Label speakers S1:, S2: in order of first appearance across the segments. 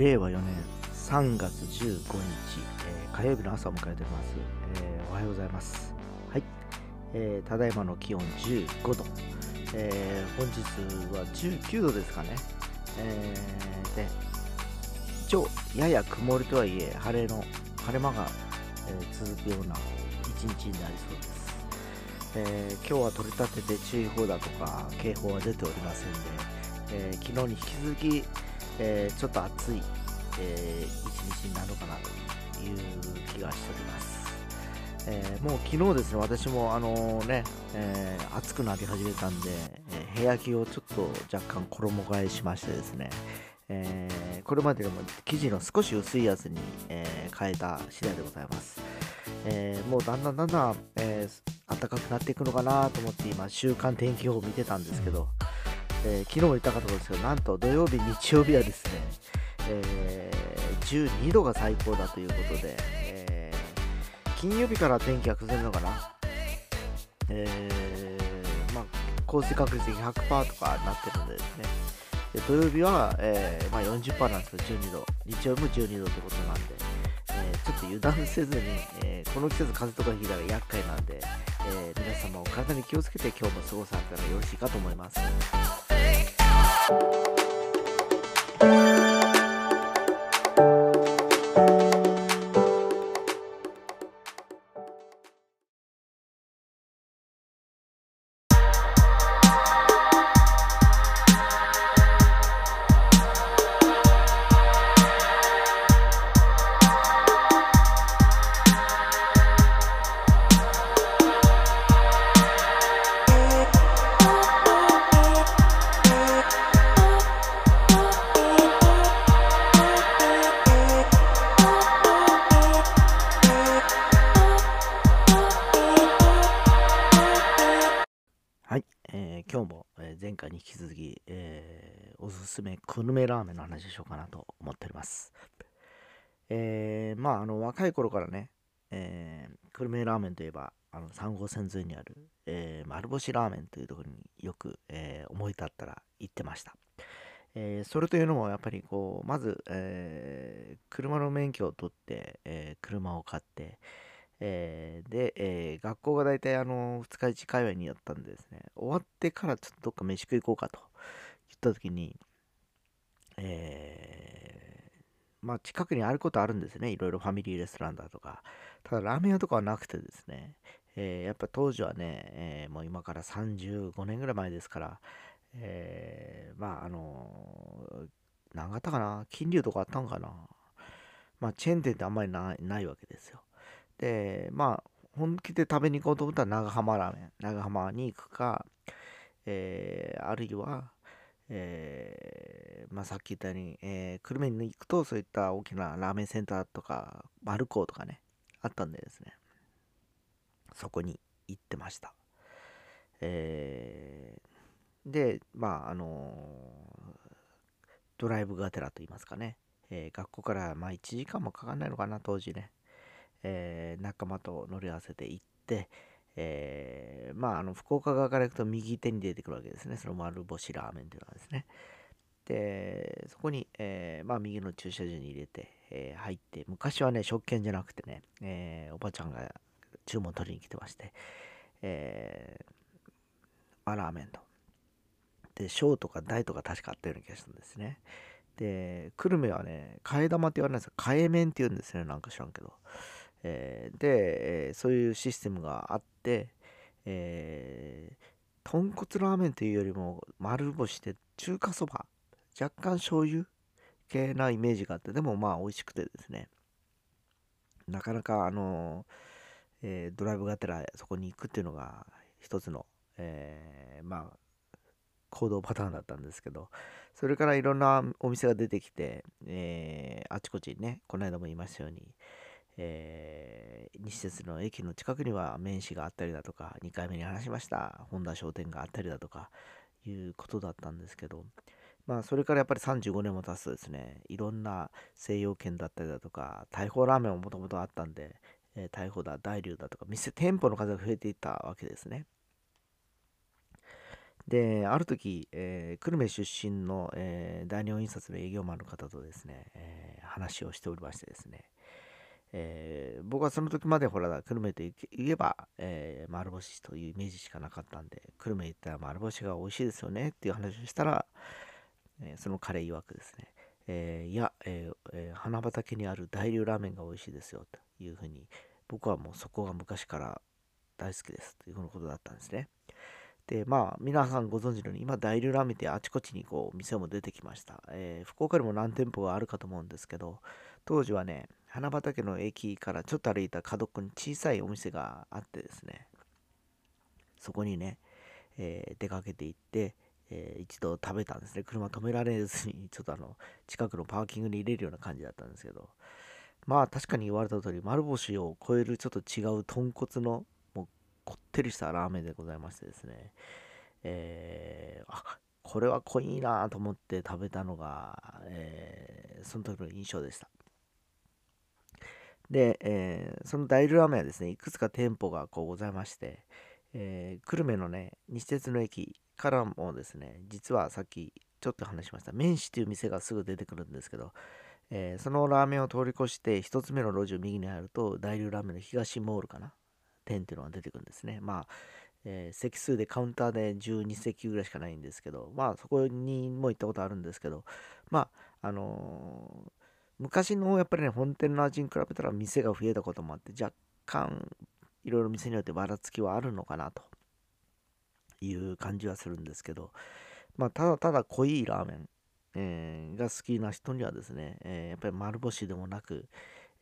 S1: 令和4年3月15日、えー火曜日の朝を迎えております、えーおはようございます。はい、えーただいまの気温15度、えー本日は19度ですかね。えーで、一応、やや曇りとはいえ、晴れの、晴れ間が、えー続くような一日になりそうです。えー今日は取り立てて注意報だとか警報は出ておりませんで、えー昨日に引き続き、えーちょっと暑い、えー一日になるのかなという気がしております。えーもう昨日ですね、私もあのね、えー暑くなり始めたんで、えー部屋着をちょっと若干衣替えしましてですね、えーこれまででも生地の少し薄いやつに、えー変えた次第でございます。えーもうだんだんだんだん、えー暖かくなっていくのかなと思って今週間天気予報見てたんですけど、えー昨日も言ったかと思うんですけどなんと土曜日日曜日はですね、えー12度が最高だということで、えー金曜日から天気が崩れるのかな、えーまあ、降水確率的100%とかなってるんでですね。で土曜日は、えーまあ、40%なんですけど12度。日曜日も12度ってことなんで、えちょっと油断せずに、えこの季節風とかひいたら厄介なんで、え皆様お体に気をつけて今日も過ごされたらよろしいかと思います。はおすすめ久留米ラーメンの話をしようかなと思っております。えーまあ、あの若い頃からね、えー久留米ラーメンといえば、あの3号線沿いにある、えー丸星ラーメンというところによく、えー思い立ったら行ってました。えーそれというのもやっぱりこうまず、えー車の免許を取って、えー車を買って、えーで、えー学校が大体あの二日市界隈にあったんでですね終わってからちょっとどっか飯食い行こうかと言った時にえーまあ近くにあることあるんですね。いろいろファミリーレストランだとか。ただラーメン屋とかはなくてですね、えーやっぱ当時はね、えーもう今から35年ぐらい前ですからえーまああの何があったかな？金龍とかあったんかな？まあチェーン店ってあんまりないわけですよ。でまあ本気で食べに行こうと思ったら長浜ラーメン。長浜に行くか、えーあるいは、えーまあ、さっき言ったように、えー久留米に行くとそういった大きなラーメンセンターとか丸港とかねあったんでですね。そこに行ってました。えーでまああのドライブがてらと言いますかね、え学校からまあ1時間もかかんないのかな当時ね。え仲間と乗り合わせて行って、えーまああの福岡側から行くと右手に出てくるわけですね。その丸星ラーメンというのはですね。でそこに、えーまあ右の駐車場に入れて、えー入って昔はね食券じゃなくてね、えーおばちゃんが注文取りに来てましてえーまあラーメンと。で小とか大とか確かあったような気がしたんですね。で久留米はね替え玉って言われないんですよ。替え麺って言うんですね。なんか知らんけど。えーで、そういうシステムがあって、えー豚骨ラーメンというよりも丸星で中華そば若干醤油系なイメージがあってでもまあ美味しくてですね。なかなかあのーえードライブがてらそこに行くっていうのが一つの、えーまあ行動パターンだったんですけどそれからいろんなお店が出てきて、えーあちこちにねこの間も言いましたようにえー西鉄の駅の近くには名刺があったりだとか2回目に話しました。本田商店があったりだとかいうことだったんですけど。まあそれからやっぱり35年も経つとですねいろんな西洋圏だったりだとか大砲ラーメンももともとあったんで、えー大砲だ大龍だとか店店舗の数が増えていったわけですね。で、ある時、えー、久留米出身の、えー、大日本印刷の営業マンの方とですね、えー、話をしておりましてですね、えー、僕はその時までほら、久留米といえば、えー、丸干しというイメージしかなかったんで、久留米行ったら丸干しが美味しいですよねっていう話をしたら、えー、その彼曰くですね、えいや、ええ花畑にある大流ラーメンが美味しいですよというふうに、僕はもうそこが昔から大好きですということだったんですね。で、まあ、皆さんご存知のように、今、大流ラーメンってあちこちにこう、店も出てきました。えー、福岡にも何店舗があるかと思うんですけど、当時はね、花畑の駅からちょっと歩いた角っこに小さいお店があってですね、そこにね、えー、出かけて行って、えー、一度食べたんですね。車止められずに、ちょっとあの、近くのパーキングに入れるような感じだったんですけど、まあ確かに言われた通り、丸干しを超えるちょっと違う豚骨の、もうこってりしたラーメンでございましてですね、えー、あ、これは濃いなと思って食べたのが、えー、その時の印象でした。で、えー、その大流ラーメンはですね、いくつか店舗がこうございまして、えー、久留米のね、西鉄の駅からもですね、実はさっきちょっと話しました、麺師という店がすぐ出てくるんですけど、えー、そのラーメンを通り越して、1つ目の路地を右に入ると、大流ラーメンの東モールかな、店っていうのが出てくるんですね。まあ、えー、席数でカウンターで12席ぐらいしかないんですけど、まあそこにも行ったことあるんですけど、まあ、あの昔のやっぱりね、本店の味に比べたら店が増えたこともあって、若干いろいろ店によってばらつきはあるのかなという感じはするんですけど、まあ、ただただ濃いラーメン、えー、が好きな人にはですね、えー、やっぱり丸干しでもなく、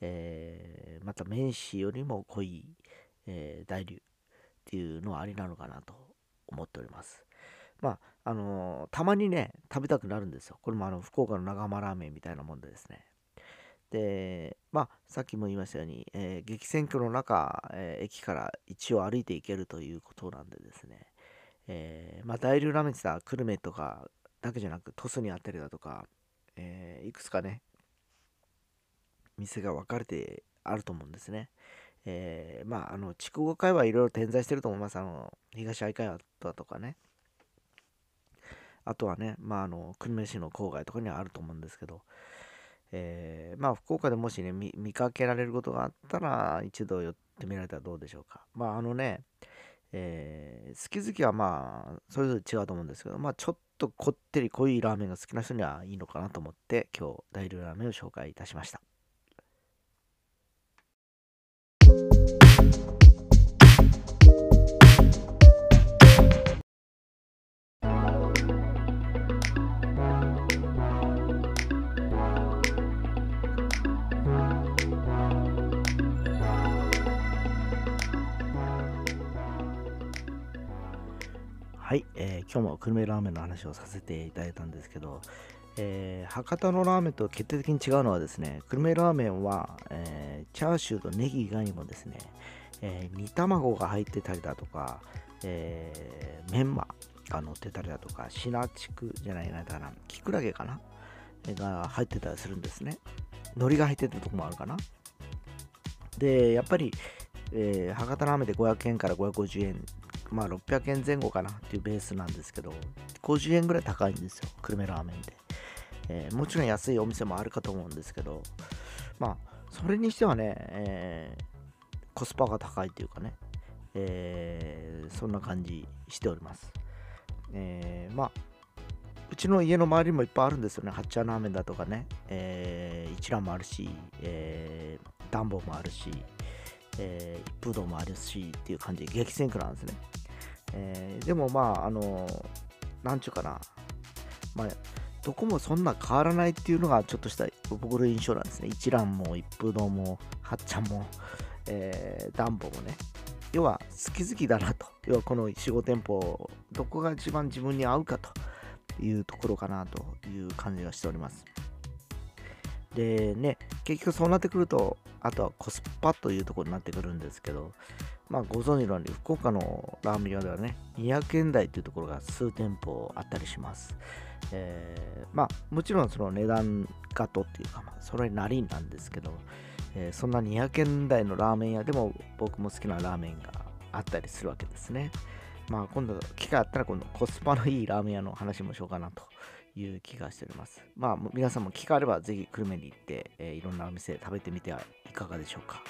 S1: えー、また麺子よりも濃い、え大流っていうのはありなのかなと思っております。まあ、あのたまにね、食べたくなるんですよ。これもあの、福岡の長浜ラーメンみたいなもんでですね。で、まあ、さっきも言いましたように、えー、激戦区の中、えー、駅から一応歩いていけるということなんでですね、えー、まあ、大流ラメンツは久留米とかだけじゃなく、鳥栖にあったりだとか、えいくつかね、店が分かれてあると思うんですね。えまあ、あの、筑後会はいろいろ点在してると思います。あの、東愛海だとかね。あとはね、まあ、あの、久留米市の郊外とかにはあると思うんですけど、えー、まあ、福岡でもしね見、かけられることがあったら、一度寄ってみられたらどうでしょうか。まあ、あのね、えー、好き好きはまあ、それぞれ違うと思うんですけど、まあ、ちょっとこってり濃いラーメンが好きな人にはいいのかなと思って、今日、大量ラーメンを紹介いたしました。はい、えー、今日も久留米ラーメンの話をさせていただいたんですけど、えー、博多のラーメンと決定的に違うのはですね、久留米ラーメンは、えー、チャーシューとネギ以外にもですね、え煮卵が入ってたりだとか、えメンマが乗ってたりだとか、シナチクじゃないな、だな、キクラゲかなが入ってたりするんですね。海苔が入ってるとこもあるかな。で、やっぱり、えー、博多ラーメンで500円から550円まあ600円前後かなっていうベースなんですけど、50円ぐらい高いんですよ、久留米ラーメンで。えー、もちろん安いお店もあるかと思うんですけど、まあ、それにしてはね、えー、コスパが高いっていうかね、えー、そんな感じしております。えー、まあ、うちの家の周りもいっぱいあるんですよね。八丁ラーメンだとかね、えー、一蘭もあるし、えー、ダンボもあるし、えー、一風堂もあるしっていう感じで激戦区なんですね。えー、でもまあ、あのなんちゅうかな、まあ、どこもそんな変わらないっていうのがちょっとした僕の印象なんですね。一蘭も一風堂も八ちゃんも、えー、ダンボもね。要は好き好きだなと。要はこの4、5店舗、どこが一番自分に合うかというところかなという感じがしております。でね、結局そうなってくると、あとはコスパというところになってくるんですけど、まあ、ご存知のように、福岡のラーメン屋ではね、200円台というところが数店舗あったりします。えー、まあ、もちろんその値段がとっていうか、まあ、それなりなんですけど、えー、そんな200円台のラーメン屋でも僕も好きなラーメンがあったりするわけですね。まあ今度機会あったら今度コスパのいいラーメン屋の話もしようかなという気がしております。まあ皆さんも機会あればぜひ久留米に行って、えー、いろんなお店食べてみてはいかがでしょうか。